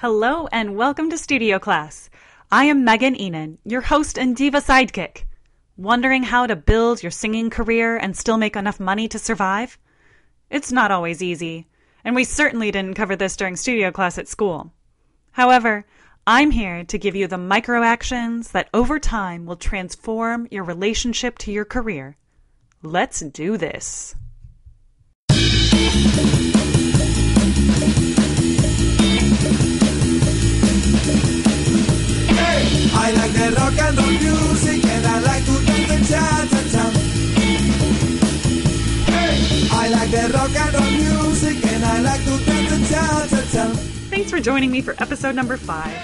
Hello and welcome to Studio Class. I am Megan Ihnen, your host and diva sidekick. Wondering how to build your singing career and still make enough money to survive? It's not always easy, and we certainly didn't cover this during studio class at school. However, I'm here to give you the micro actions that over time will transform your relationship to your career. Let's do this. I like the rock and roll music and I like to dance the cha-cha-cha. I like the rock and roll music and I like to dance the cha-cha-cha. Thanks for joining me for episode number five.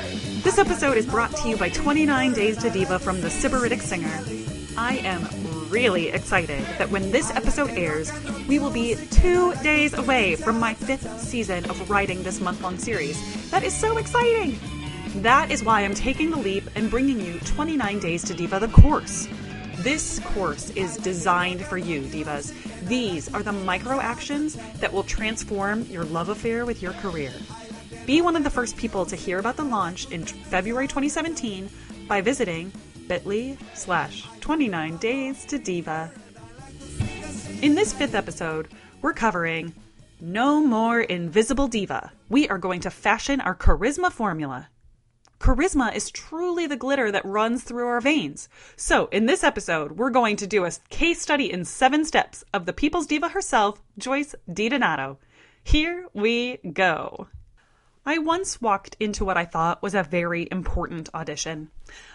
This episode is brought to you by 29 Days to Diva from the Sybaritic Singer. I am really excited that when this episode airs, we will be two days away from my fifth season of writing this month long series. That is so exciting! That is why I'm taking the leap and bringing you 29 Days to Diva, the course. This course is designed for you, divas. These are the micro actions that will transform your love affair with your career. Be one of the first people to hear about the launch in February 2017 by visiting bit.ly slash 29 days to diva. In this fifth episode, we're covering No More Invisible Diva. We are going to fashion our charisma formula. Charisma is truly the glitter that runs through our veins. So, in this episode, we're going to do a case study in seven steps of the people's diva herself, Joyce DiDonato. Here we go. I once walked into what I thought was a very important audition.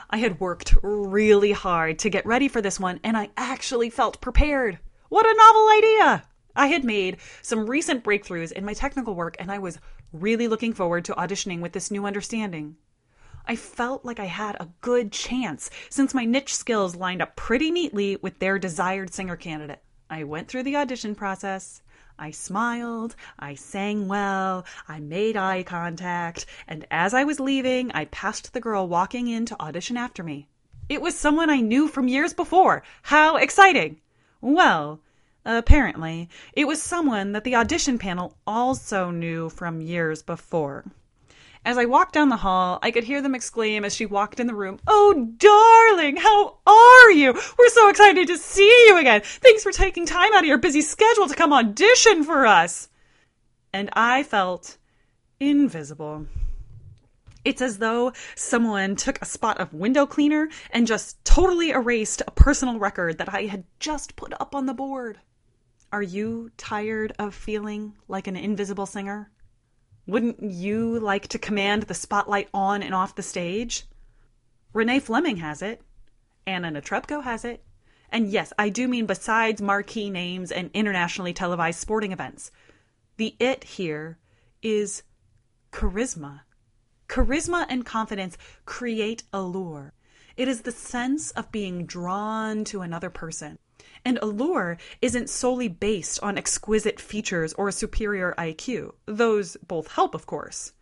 I had worked really hard to get ready for this one, and I actually felt prepared. What a novel idea! I had made some recent breakthroughs in my technical work, and I was really looking forward to auditioning with this new understanding. I felt like I had a good chance since my niche skills lined up pretty neatly with their desired singer candidate. I went through the audition process. I smiled, I sang well, I made eye contact, and as I was leaving, I passed the girl walking in to audition after me. It was someone I knew from years before. How exciting! Well, apparently, it was someone that the audition panel also knew from years before. As I walked down the hall, I could hear them exclaim as she walked in the room, Oh, darling, how are you? We're so excited to see you again. Thanks for taking time out of your busy schedule to come audition for us. And I felt invisible. It's as though someone took a spot of window cleaner and just totally erased a personal record that I had just put up on the board. Are you tired of feeling like an invisible singer? Wouldn't you like to command the spotlight on and off the stage? Renee Fleming has it. Anna Netrebko has it. And yes, I do mean besides marquee names and internationally televised sporting events. The it here is charisma. Charisma and confidence create allure. It is the sense of being drawn to another person. And allure isn't solely based on exquisite features or a superior IQ. Those both help, of course.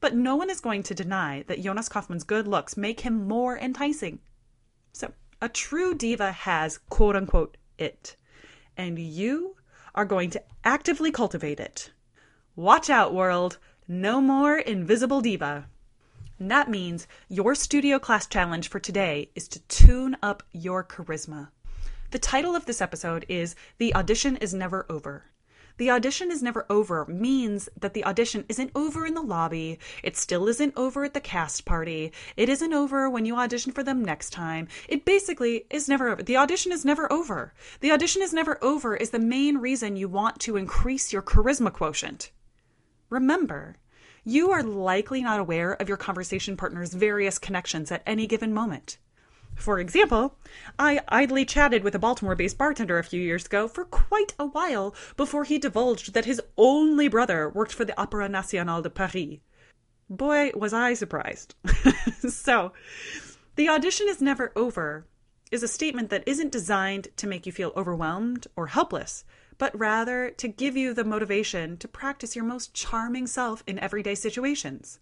But no one is going to deny that Jonas Kaufmann's good looks make him more enticing. So, a true diva has quote unquote it. And you are going to actively cultivate it. Watch out, world. No more invisible diva. And that means your studio class challenge for today is to tune up your charisma. The title of this episode is The Audition is Never Over. The audition is never over means that the audition isn't over in the lobby. It still isn't over at the cast party. It isn't over when you audition for them next time. It basically is never over. The audition is never over. The audition is never over is the main reason you want to increase your charisma quotient. Remember, you are likely not aware of your conversation partner's various connections at any given moment. For example, I idly chatted with a Baltimore based bartender a few years ago for quite a while before he divulged that his only brother worked for the Opéra Nationale de Paris. Boy, was I surprised. so, the audition is never over is a statement that isn't designed to make you feel overwhelmed or helpless, but rather to give you the motivation to practice your most charming self in everyday situations.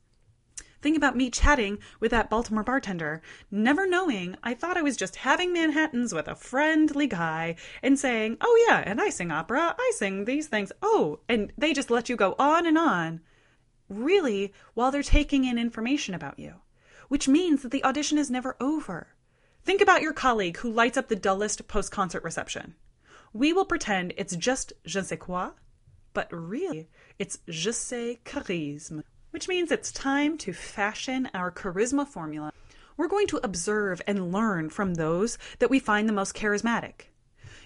Think about me chatting with that Baltimore bartender, never knowing I thought I was just having Manhattans with a friendly guy and saying, Oh, yeah, and I sing opera, I sing these things. Oh, and they just let you go on and on. really while they're taking in information about you, which means that the audition is never over. Think about your colleague who lights up the dullest post concert reception. We will pretend it's just je ne sais quoi, but really it's je sais charisme, which means it's time to fashion our charisma formula. We're going to observe and learn from those that we find the most charismatic.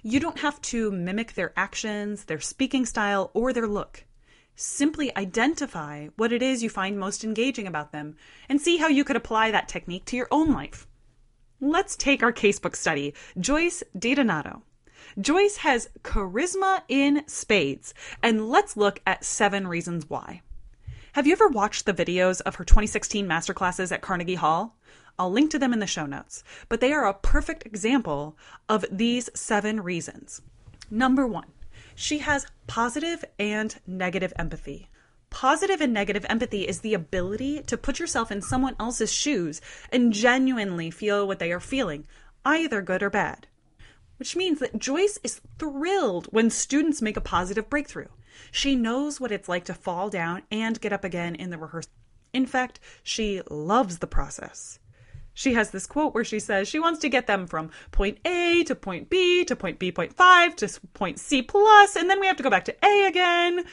You don't have to mimic their actions, their speaking style, or their look. Simply identify what it is you find most engaging about them and see how you could apply that technique to your own life. Let's take our casebook study, Joyce DiDonato. Joyce has charisma in spades, and let's look at seven reasons why. Have you ever watched the videos of her 2016 masterclasses at Carnegie Hall? I'll link to them in the show notes, but they are a perfect example of these seven reasons. Number one, she has positive and negative empathy. Positive and negative empathy is the ability to put yourself in someone else's shoes and genuinely feel what they are feeling, either good or bad. Which means that Joyce is thrilled when students make a positive breakthrough. She knows what it's like to fall down and get up again in the rehearsal. In fact, she loves the process. She has this quote where she says she wants to get them from point A to point B to point B point five to point C plus, and then we have to go back to A again.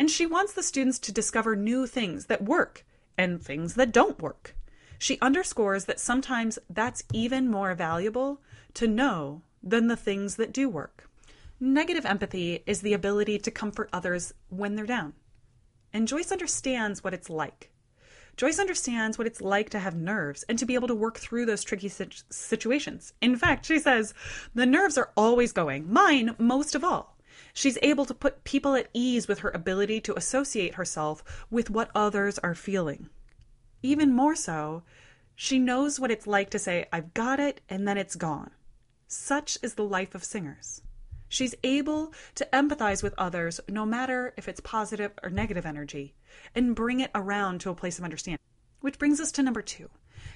And she wants the students to discover new things that work and things that don't work. She underscores that sometimes that's even more valuable to know than the things that do work. Negative empathy is the ability to comfort others when they're down. And Joyce understands what it's like. Joyce understands what it's like to have nerves and to be able to work through those tricky situations. In fact, she says, the nerves are always going, mine most of all. She's able to put people at ease with her ability to associate herself with what others are feeling. Even more so, she knows what it's like to say, I've got it, and then it's gone. Such is the life of singers. She's able to empathize with others no matter if it's positive or negative energy and bring it around to a place of understanding. Which brings us to number two.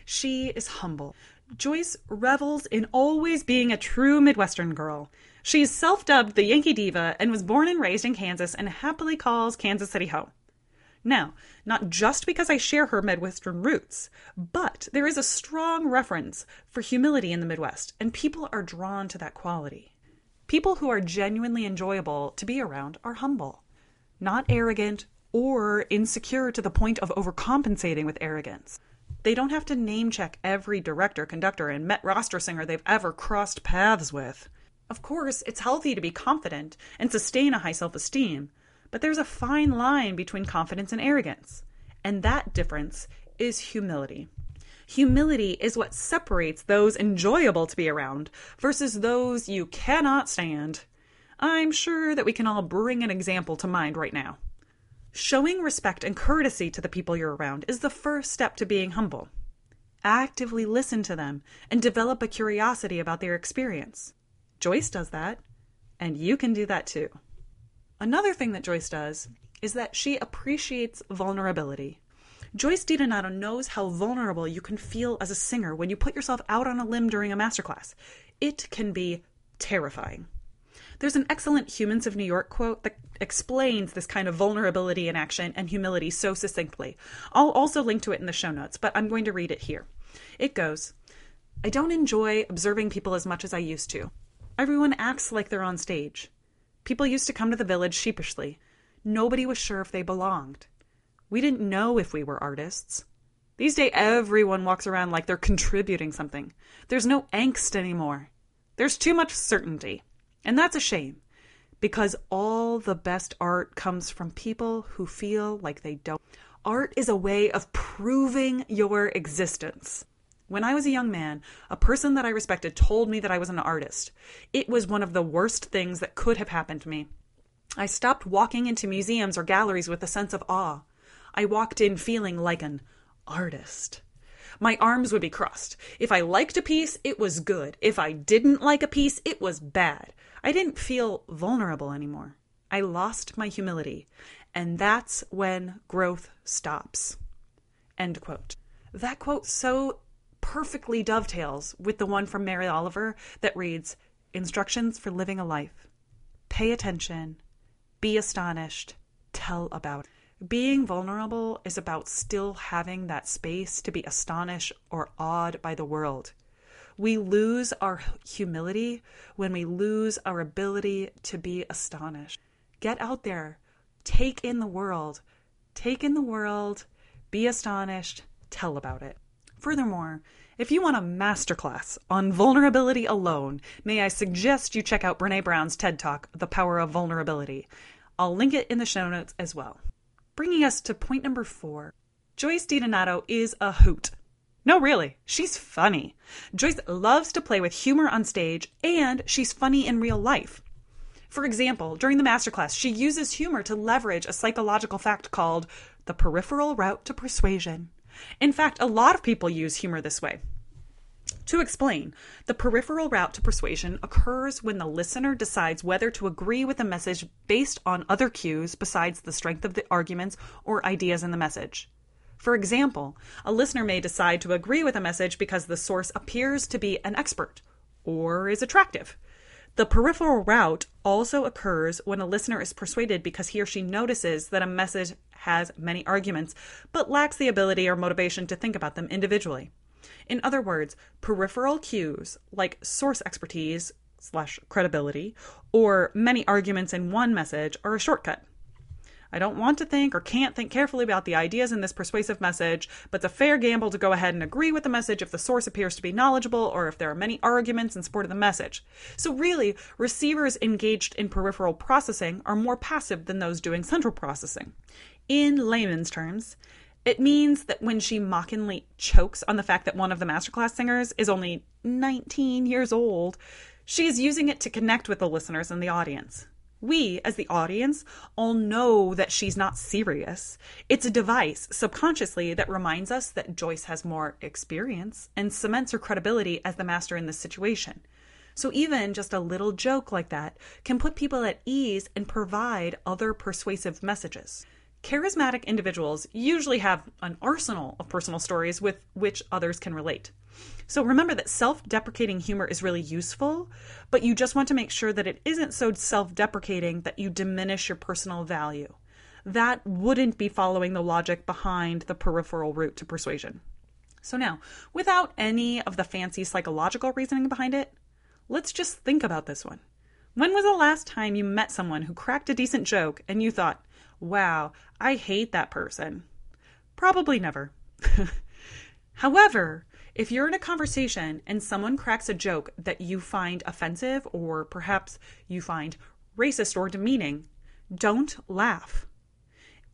She is humble. Joyce revels in always being a true Midwestern girl. She's self dubbed the Yankee Diva and was born and raised in Kansas and happily calls Kansas City home. Now, not just because I share her Midwestern roots, but there is a strong reference for humility in the Midwest, and people are drawn to that quality. People who are genuinely enjoyable to be around are humble, not arrogant or insecure to the point of overcompensating with arrogance. They don't have to name check every director, conductor, and Met roster singer they've ever crossed paths with. Of course, it's healthy to be confident and sustain a high self esteem, but there's a fine line between confidence and arrogance. And that difference is humility. Humility is what separates those enjoyable to be around versus those you cannot stand. I'm sure that we can all bring an example to mind right now. Showing respect and courtesy to the people you're around is the first step to being humble. Actively listen to them and develop a curiosity about their experience. Joyce does that, and you can do that too. Another thing that Joyce does is that she appreciates vulnerability. Joyce DiDonato knows how vulnerable you can feel as a singer when you put yourself out on a limb during a masterclass. It can be terrifying. There's an excellent Humans of New York quote that explains this kind of vulnerability in action and humility so succinctly. I'll also link to it in the show notes, but I'm going to read it here. It goes I don't enjoy observing people as much as I used to. Everyone acts like they're on stage. People used to come to the village sheepishly. Nobody was sure if they belonged. We didn't know if we were artists. These days, everyone walks around like they're contributing something. There's no angst anymore. There's too much certainty. And that's a shame because all the best art comes from people who feel like they don't. Art is a way of proving your existence. When I was a young man, a person that I respected told me that I was an artist. It was one of the worst things that could have happened to me. I stopped walking into museums or galleries with a sense of awe. I walked in feeling like an artist. My arms would be crossed. If I liked a piece, it was good. If I didn't like a piece, it was bad. I didn't feel vulnerable anymore. I lost my humility. And that's when growth stops. End quote. That quote so perfectly dovetails with the one from Mary Oliver that reads Instructions for Living a Life. Pay attention, be astonished, tell about. It. Being vulnerable is about still having that space to be astonished or awed by the world. We lose our humility when we lose our ability to be astonished. Get out there, take in the world, take in the world, be astonished, tell about it. Furthermore, if you want a masterclass on vulnerability alone, may I suggest you check out Brene Brown's TED Talk, The Power of Vulnerability. I'll link it in the show notes as well. Bringing us to point number four Joyce DiDonato is a hoot. No, really, she's funny. Joyce loves to play with humor on stage, and she's funny in real life. For example, during the masterclass, she uses humor to leverage a psychological fact called the peripheral route to persuasion. In fact, a lot of people use humor this way. To explain, the peripheral route to persuasion occurs when the listener decides whether to agree with a message based on other cues besides the strength of the arguments or ideas in the message. For example, a listener may decide to agree with a message because the source appears to be an expert or is attractive. The peripheral route also occurs when a listener is persuaded because he or she notices that a message has many arguments, but lacks the ability or motivation to think about them individually. In other words, peripheral cues like source expertise slash credibility or many arguments in one message are a shortcut. I don't want to think or can't think carefully about the ideas in this persuasive message, but it's a fair gamble to go ahead and agree with the message if the source appears to be knowledgeable or if there are many arguments in support of the message. So, really, receivers engaged in peripheral processing are more passive than those doing central processing. In layman's terms, it means that when she mockingly chokes on the fact that one of the masterclass singers is only 19 years old, she is using it to connect with the listeners and the audience. We, as the audience, all know that she's not serious. It's a device, subconsciously, that reminds us that Joyce has more experience and cements her credibility as the master in this situation. So, even just a little joke like that can put people at ease and provide other persuasive messages. Charismatic individuals usually have an arsenal of personal stories with which others can relate. So remember that self deprecating humor is really useful, but you just want to make sure that it isn't so self deprecating that you diminish your personal value. That wouldn't be following the logic behind the peripheral route to persuasion. So now, without any of the fancy psychological reasoning behind it, let's just think about this one. When was the last time you met someone who cracked a decent joke and you thought, wow, I hate that person? Probably never. However, if you're in a conversation and someone cracks a joke that you find offensive or perhaps you find racist or demeaning, don't laugh.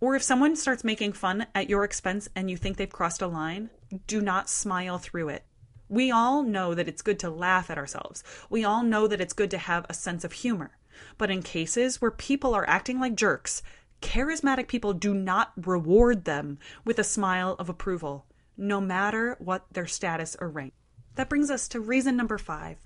Or if someone starts making fun at your expense and you think they've crossed a line, do not smile through it. We all know that it's good to laugh at ourselves. We all know that it's good to have a sense of humor. But in cases where people are acting like jerks, charismatic people do not reward them with a smile of approval no matter what their status or rank. That brings us to reason number five.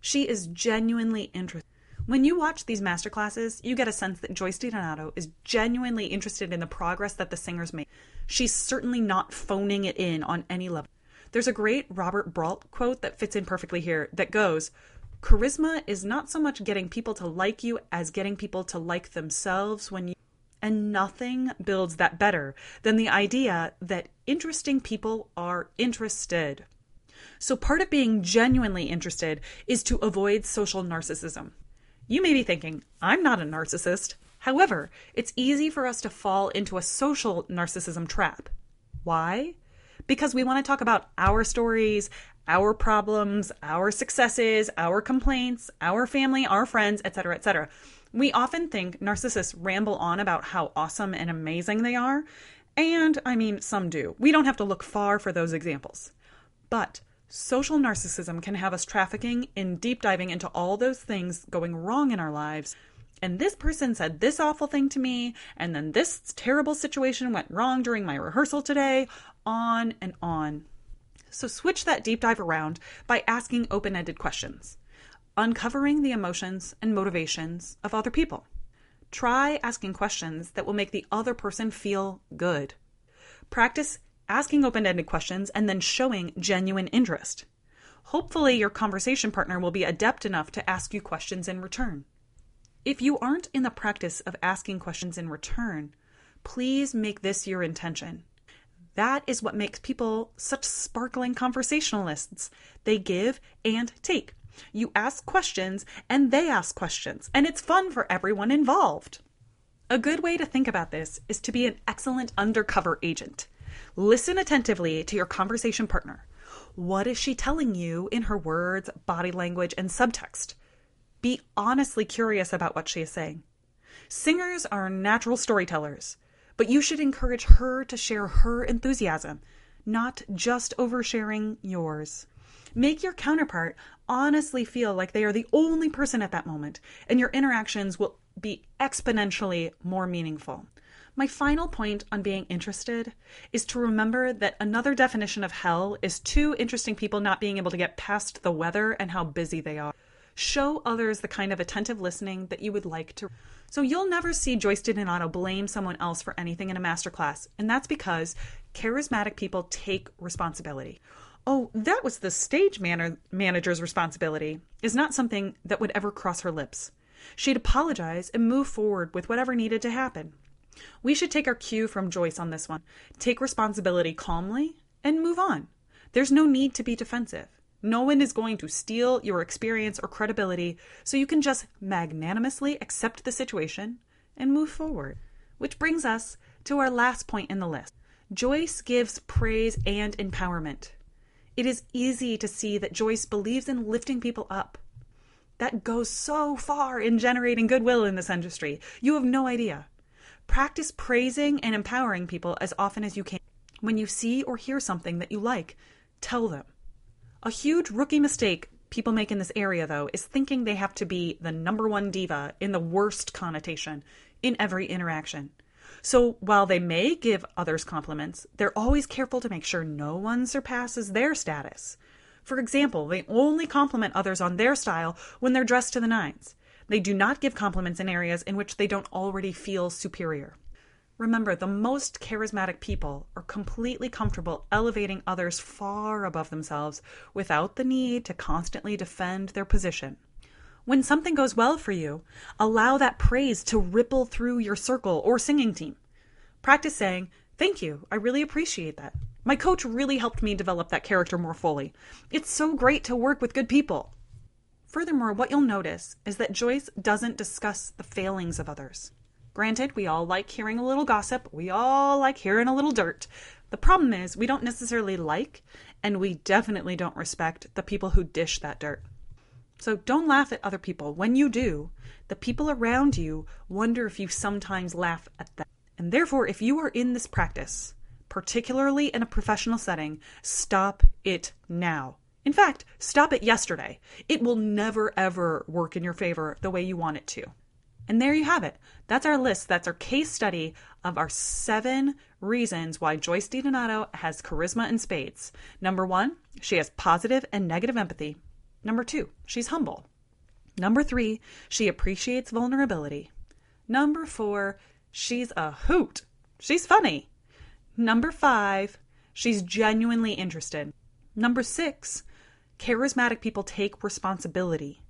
She is genuinely interested. When you watch these masterclasses, you get a sense that Joyce DiDonato is genuinely interested in the progress that the singers make. She's certainly not phoning it in on any level. There's a great Robert Brault quote that fits in perfectly here that goes, Charisma is not so much getting people to like you as getting people to like themselves when you and nothing builds that better than the idea that interesting people are interested. So, part of being genuinely interested is to avoid social narcissism. You may be thinking, I'm not a narcissist. However, it's easy for us to fall into a social narcissism trap. Why? Because we want to talk about our stories, our problems, our successes, our complaints, our family, our friends, etc., etc. We often think narcissists ramble on about how awesome and amazing they are, and I mean, some do. We don't have to look far for those examples. But social narcissism can have us trafficking in deep diving into all those things going wrong in our lives. And this person said this awful thing to me, and then this terrible situation went wrong during my rehearsal today, on and on. So switch that deep dive around by asking open ended questions uncovering the emotions and motivations of other people. Try asking questions that will make the other person feel good. Practice asking open ended questions and then showing genuine interest. Hopefully, your conversation partner will be adept enough to ask you questions in return. If you aren't in the practice of asking questions in return, Please make this your intention. That is what makes people such sparkling conversationalists. They give and take. You ask questions and they ask questions, and it's fun for everyone involved. A good way to think about this is to be an excellent undercover agent. Listen attentively to your conversation partner. What is she telling you in her words, body language, and subtext? Be honestly curious about what she is saying. Singers are natural storytellers, but you should encourage her to share her enthusiasm, not just oversharing yours. Make your counterpart honestly feel like they are the only person at that moment, and your interactions will be exponentially more meaningful. My final point on being interested is to remember that another definition of hell is two interesting people not being able to get past the weather and how busy they are. Show others the kind of attentive listening that you would like to. So you'll never see Joyce DiDonato blame someone else for anything in a masterclass, and that's because charismatic people take responsibility. Oh, that was the stage man- manager's responsibility, is not something that would ever cross her lips. She'd apologize and move forward with whatever needed to happen. We should take our cue from Joyce on this one. Take responsibility calmly and move on. There's no need to be defensive. No one is going to steal your experience or credibility, so you can just magnanimously accept the situation and move forward. Which brings us to our last point in the list. Joyce gives praise and empowerment. It is easy to see that Joyce believes in lifting people up. That goes so far in generating goodwill in this industry. You have no idea. Practice praising and empowering people as often as you can. When you see or hear something that you like, tell them. A huge rookie mistake people make in this area, though, is thinking they have to be the number one diva in the worst connotation in every interaction. So while they may give others compliments, they're always careful to make sure no one surpasses their status. For example, they only compliment others on their style when they're dressed to the nines. They do not give compliments in areas in which they don't already feel superior. Remember, the most charismatic people are completely comfortable elevating others far above themselves without the need to constantly defend their position. When something goes well for you, allow that praise to ripple through your circle or singing team. Practice saying, Thank you, I really appreciate that. My coach really helped me develop that character more fully. It's so great to work with good people. Furthermore, what you'll notice is that Joyce doesn't discuss the failings of others. Granted, we all like hearing a little gossip, we all like hearing a little dirt. The problem is, we don't necessarily like, and we definitely don't respect the people who dish that dirt. So don't laugh at other people. When you do, the people around you wonder if you sometimes laugh at them. And therefore, if you are in this practice, particularly in a professional setting, stop it now. In fact, stop it yesterday. It will never ever work in your favor the way you want it to. And there you have it. That's our list. That's our case study of our seven reasons why Joyce DiDonato has charisma in spades. Number one, she has positive and negative empathy. Number two, she's humble. Number three, she appreciates vulnerability. Number four, she's a hoot. She's funny. Number five, she's genuinely interested. Number six, charismatic people take responsibility.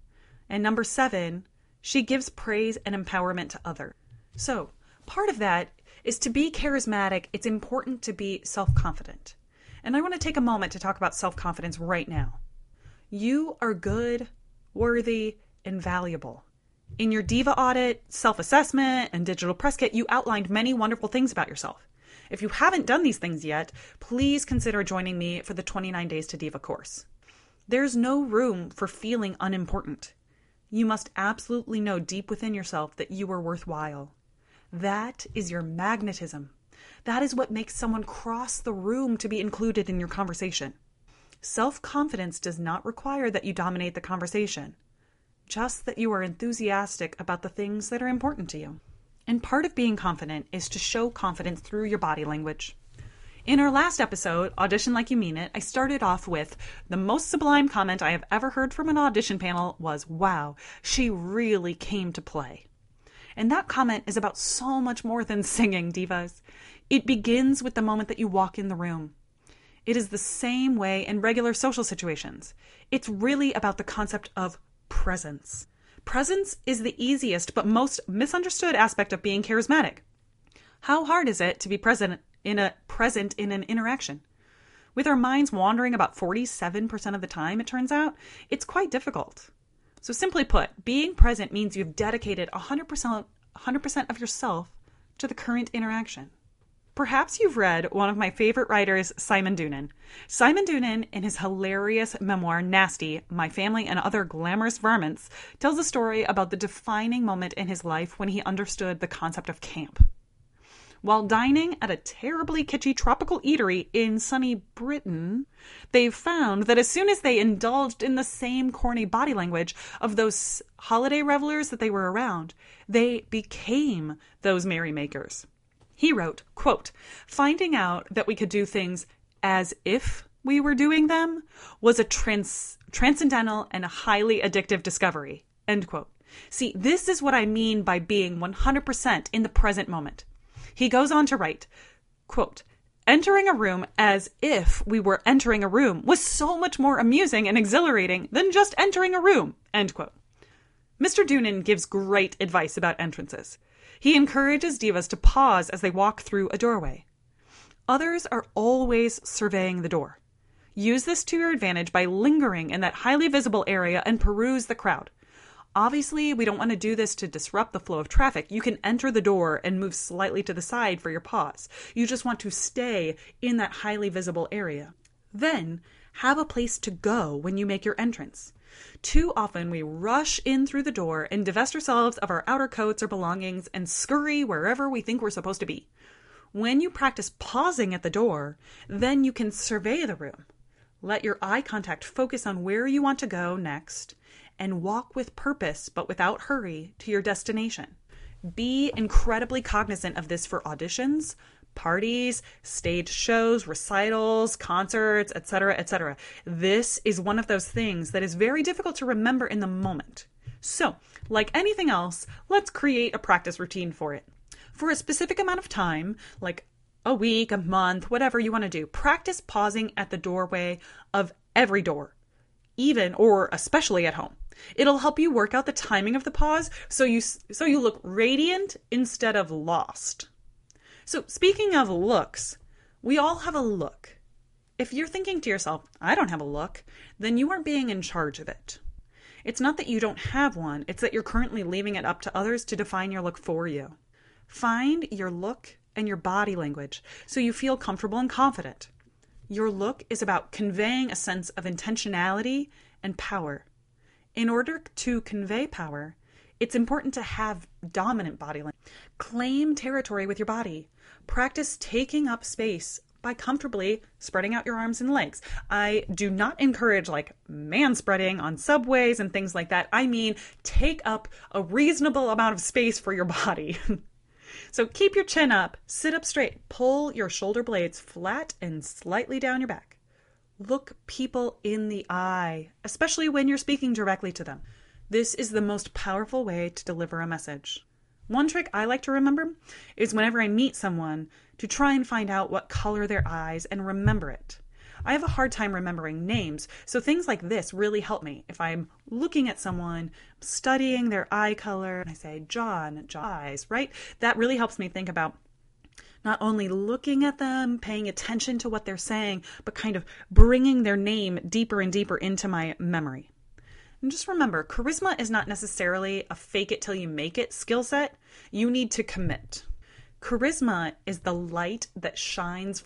And number seven, she gives praise and empowerment to others. So, part of that is to be charismatic, it's important to be self confident. And I want to take a moment to talk about self confidence right now. You are good, worthy, and valuable. In your Diva audit, self assessment, and digital press kit, you outlined many wonderful things about yourself. If you haven't done these things yet, please consider joining me for the 29 Days to Diva course. There's no room for feeling unimportant. You must absolutely know deep within yourself that you are worthwhile. That is your magnetism. That is what makes someone cross the room to be included in your conversation. Self confidence does not require that you dominate the conversation, just that you are enthusiastic about the things that are important to you. And part of being confident is to show confidence through your body language. In our last episode, Audition Like You Mean It, I started off with the most sublime comment I have ever heard from an audition panel was, Wow, she really came to play. And that comment is about so much more than singing, divas. It begins with the moment that you walk in the room. It is the same way in regular social situations. It's really about the concept of presence. Presence is the easiest but most misunderstood aspect of being charismatic. How hard is it to be present in a present in an interaction? With our minds wandering about 47% of the time, it turns out, it's quite difficult. So simply put, being present means you've dedicated 100% 100% of yourself to the current interaction. Perhaps you've read one of my favorite writers, Simon Doonan. Simon Doonan, in his hilarious memoir, Nasty My Family and Other Glamorous Varmints, tells a story about the defining moment in his life when he understood the concept of camp. While dining at a terribly kitschy tropical eatery in sunny Britain, they found that as soon as they indulged in the same corny body language of those holiday revelers that they were around, they became those merrymakers. He wrote, quote, finding out that we could do things as if we were doing them was a trans- transcendental and a highly addictive discovery. End quote. See, this is what I mean by being 100% in the present moment. He goes on to write, quote, Entering a room as if we were entering a room was so much more amusing and exhilarating than just entering a room. End quote. Mr. Doonan gives great advice about entrances. He encourages divas to pause as they walk through a doorway. Others are always surveying the door. Use this to your advantage by lingering in that highly visible area and peruse the crowd. Obviously, we don't want to do this to disrupt the flow of traffic. You can enter the door and move slightly to the side for your pause. You just want to stay in that highly visible area. Then, have a place to go when you make your entrance. Too often we rush in through the door and divest ourselves of our outer coats or belongings and scurry wherever we think we're supposed to be. When you practice pausing at the door, then you can survey the room. Let your eye contact focus on where you want to go next and walk with purpose but without hurry to your destination. Be incredibly cognizant of this for auditions, parties, stage shows, recitals, concerts, etc., etc. This is one of those things that is very difficult to remember in the moment. So, like anything else, let's create a practice routine for it. For a specific amount of time, like a week, a month, whatever you want to do, practice pausing at the doorway of every door, even or especially at home. It'll help you work out the timing of the pause so you so you look radiant instead of lost. So, speaking of looks, we all have a look. If you're thinking to yourself, I don't have a look, then you aren't being in charge of it. It's not that you don't have one, it's that you're currently leaving it up to others to define your look for you. Find your look and your body language so you feel comfortable and confident. Your look is about conveying a sense of intentionality and power. In order to convey power, it's important to have dominant body language. Claim territory with your body. Practice taking up space by comfortably spreading out your arms and legs. I do not encourage like man spreading on subways and things like that. I mean, take up a reasonable amount of space for your body. so keep your chin up, sit up straight, pull your shoulder blades flat and slightly down your back. Look people in the eye, especially when you're speaking directly to them. This is the most powerful way to deliver a message. One trick I like to remember is whenever I meet someone to try and find out what color their eyes and remember it. I have a hard time remembering names, so things like this really help me. If I'm looking at someone, studying their eye color, and I say, John, John eyes, right? That really helps me think about not only looking at them, paying attention to what they're saying, but kind of bringing their name deeper and deeper into my memory. And just remember, charisma is not necessarily a fake it till you make it skill set. You need to commit. Charisma is the light that shines.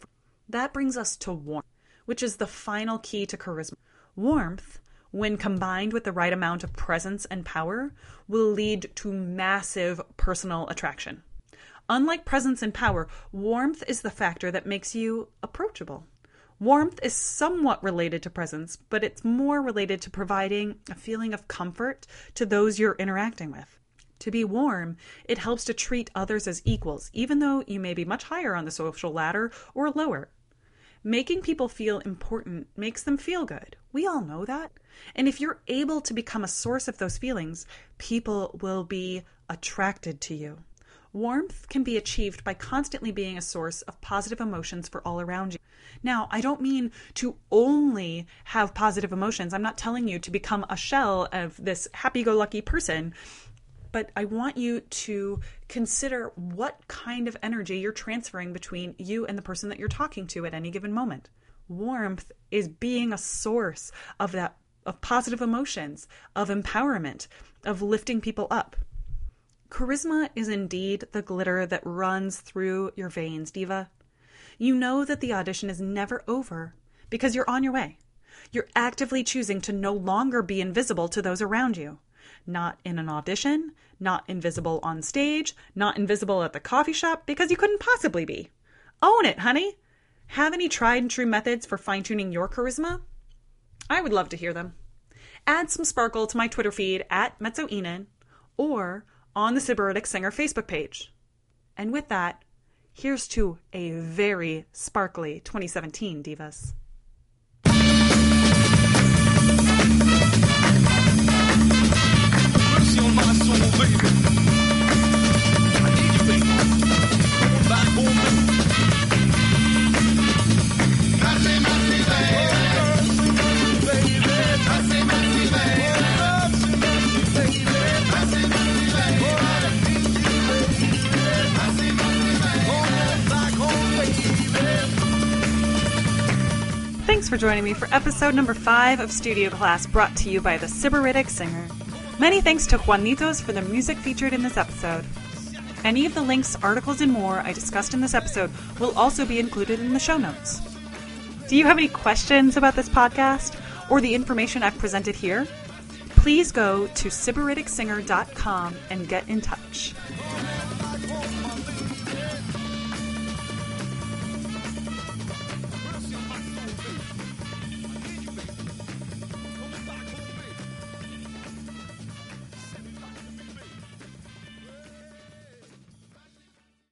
That brings us to warmth, which is the final key to charisma. Warmth, when combined with the right amount of presence and power, will lead to massive personal attraction. Unlike presence and power, warmth is the factor that makes you approachable. Warmth is somewhat related to presence, but it's more related to providing a feeling of comfort to those you're interacting with. To be warm, it helps to treat others as equals, even though you may be much higher on the social ladder or lower. Making people feel important makes them feel good. We all know that. And if you're able to become a source of those feelings, people will be attracted to you. Warmth can be achieved by constantly being a source of positive emotions for all around you. Now, I don't mean to only have positive emotions. I'm not telling you to become a shell of this happy go lucky person. but I want you to consider what kind of energy you're transferring between you and the person that you're talking to at any given moment. Warmth is being a source of that of positive emotions, of empowerment, of lifting people up. Charisma is indeed the glitter that runs through your veins, Diva. You know that the audition is never over because you're on your way. You're actively choosing to no longer be invisible to those around you. Not in an audition, not invisible on stage, not invisible at the coffee shop because you couldn't possibly be. Own it, honey. Have any tried and true methods for fine tuning your charisma? I would love to hear them. Add some sparkle to my Twitter feed at MezzoIhnen or on the Sybaritic Singer Facebook page. And with that, here's to a very sparkly 2017, Divas. baby. For joining me for episode number five of Studio Class, brought to you by the Sybaritic Singer. Many thanks to Juanitos for the music featured in this episode. Any of the links, articles, and more I discussed in this episode will also be included in the show notes. Do you have any questions about this podcast or the information I've presented here? Please go to sybariticsinger.com and get in touch.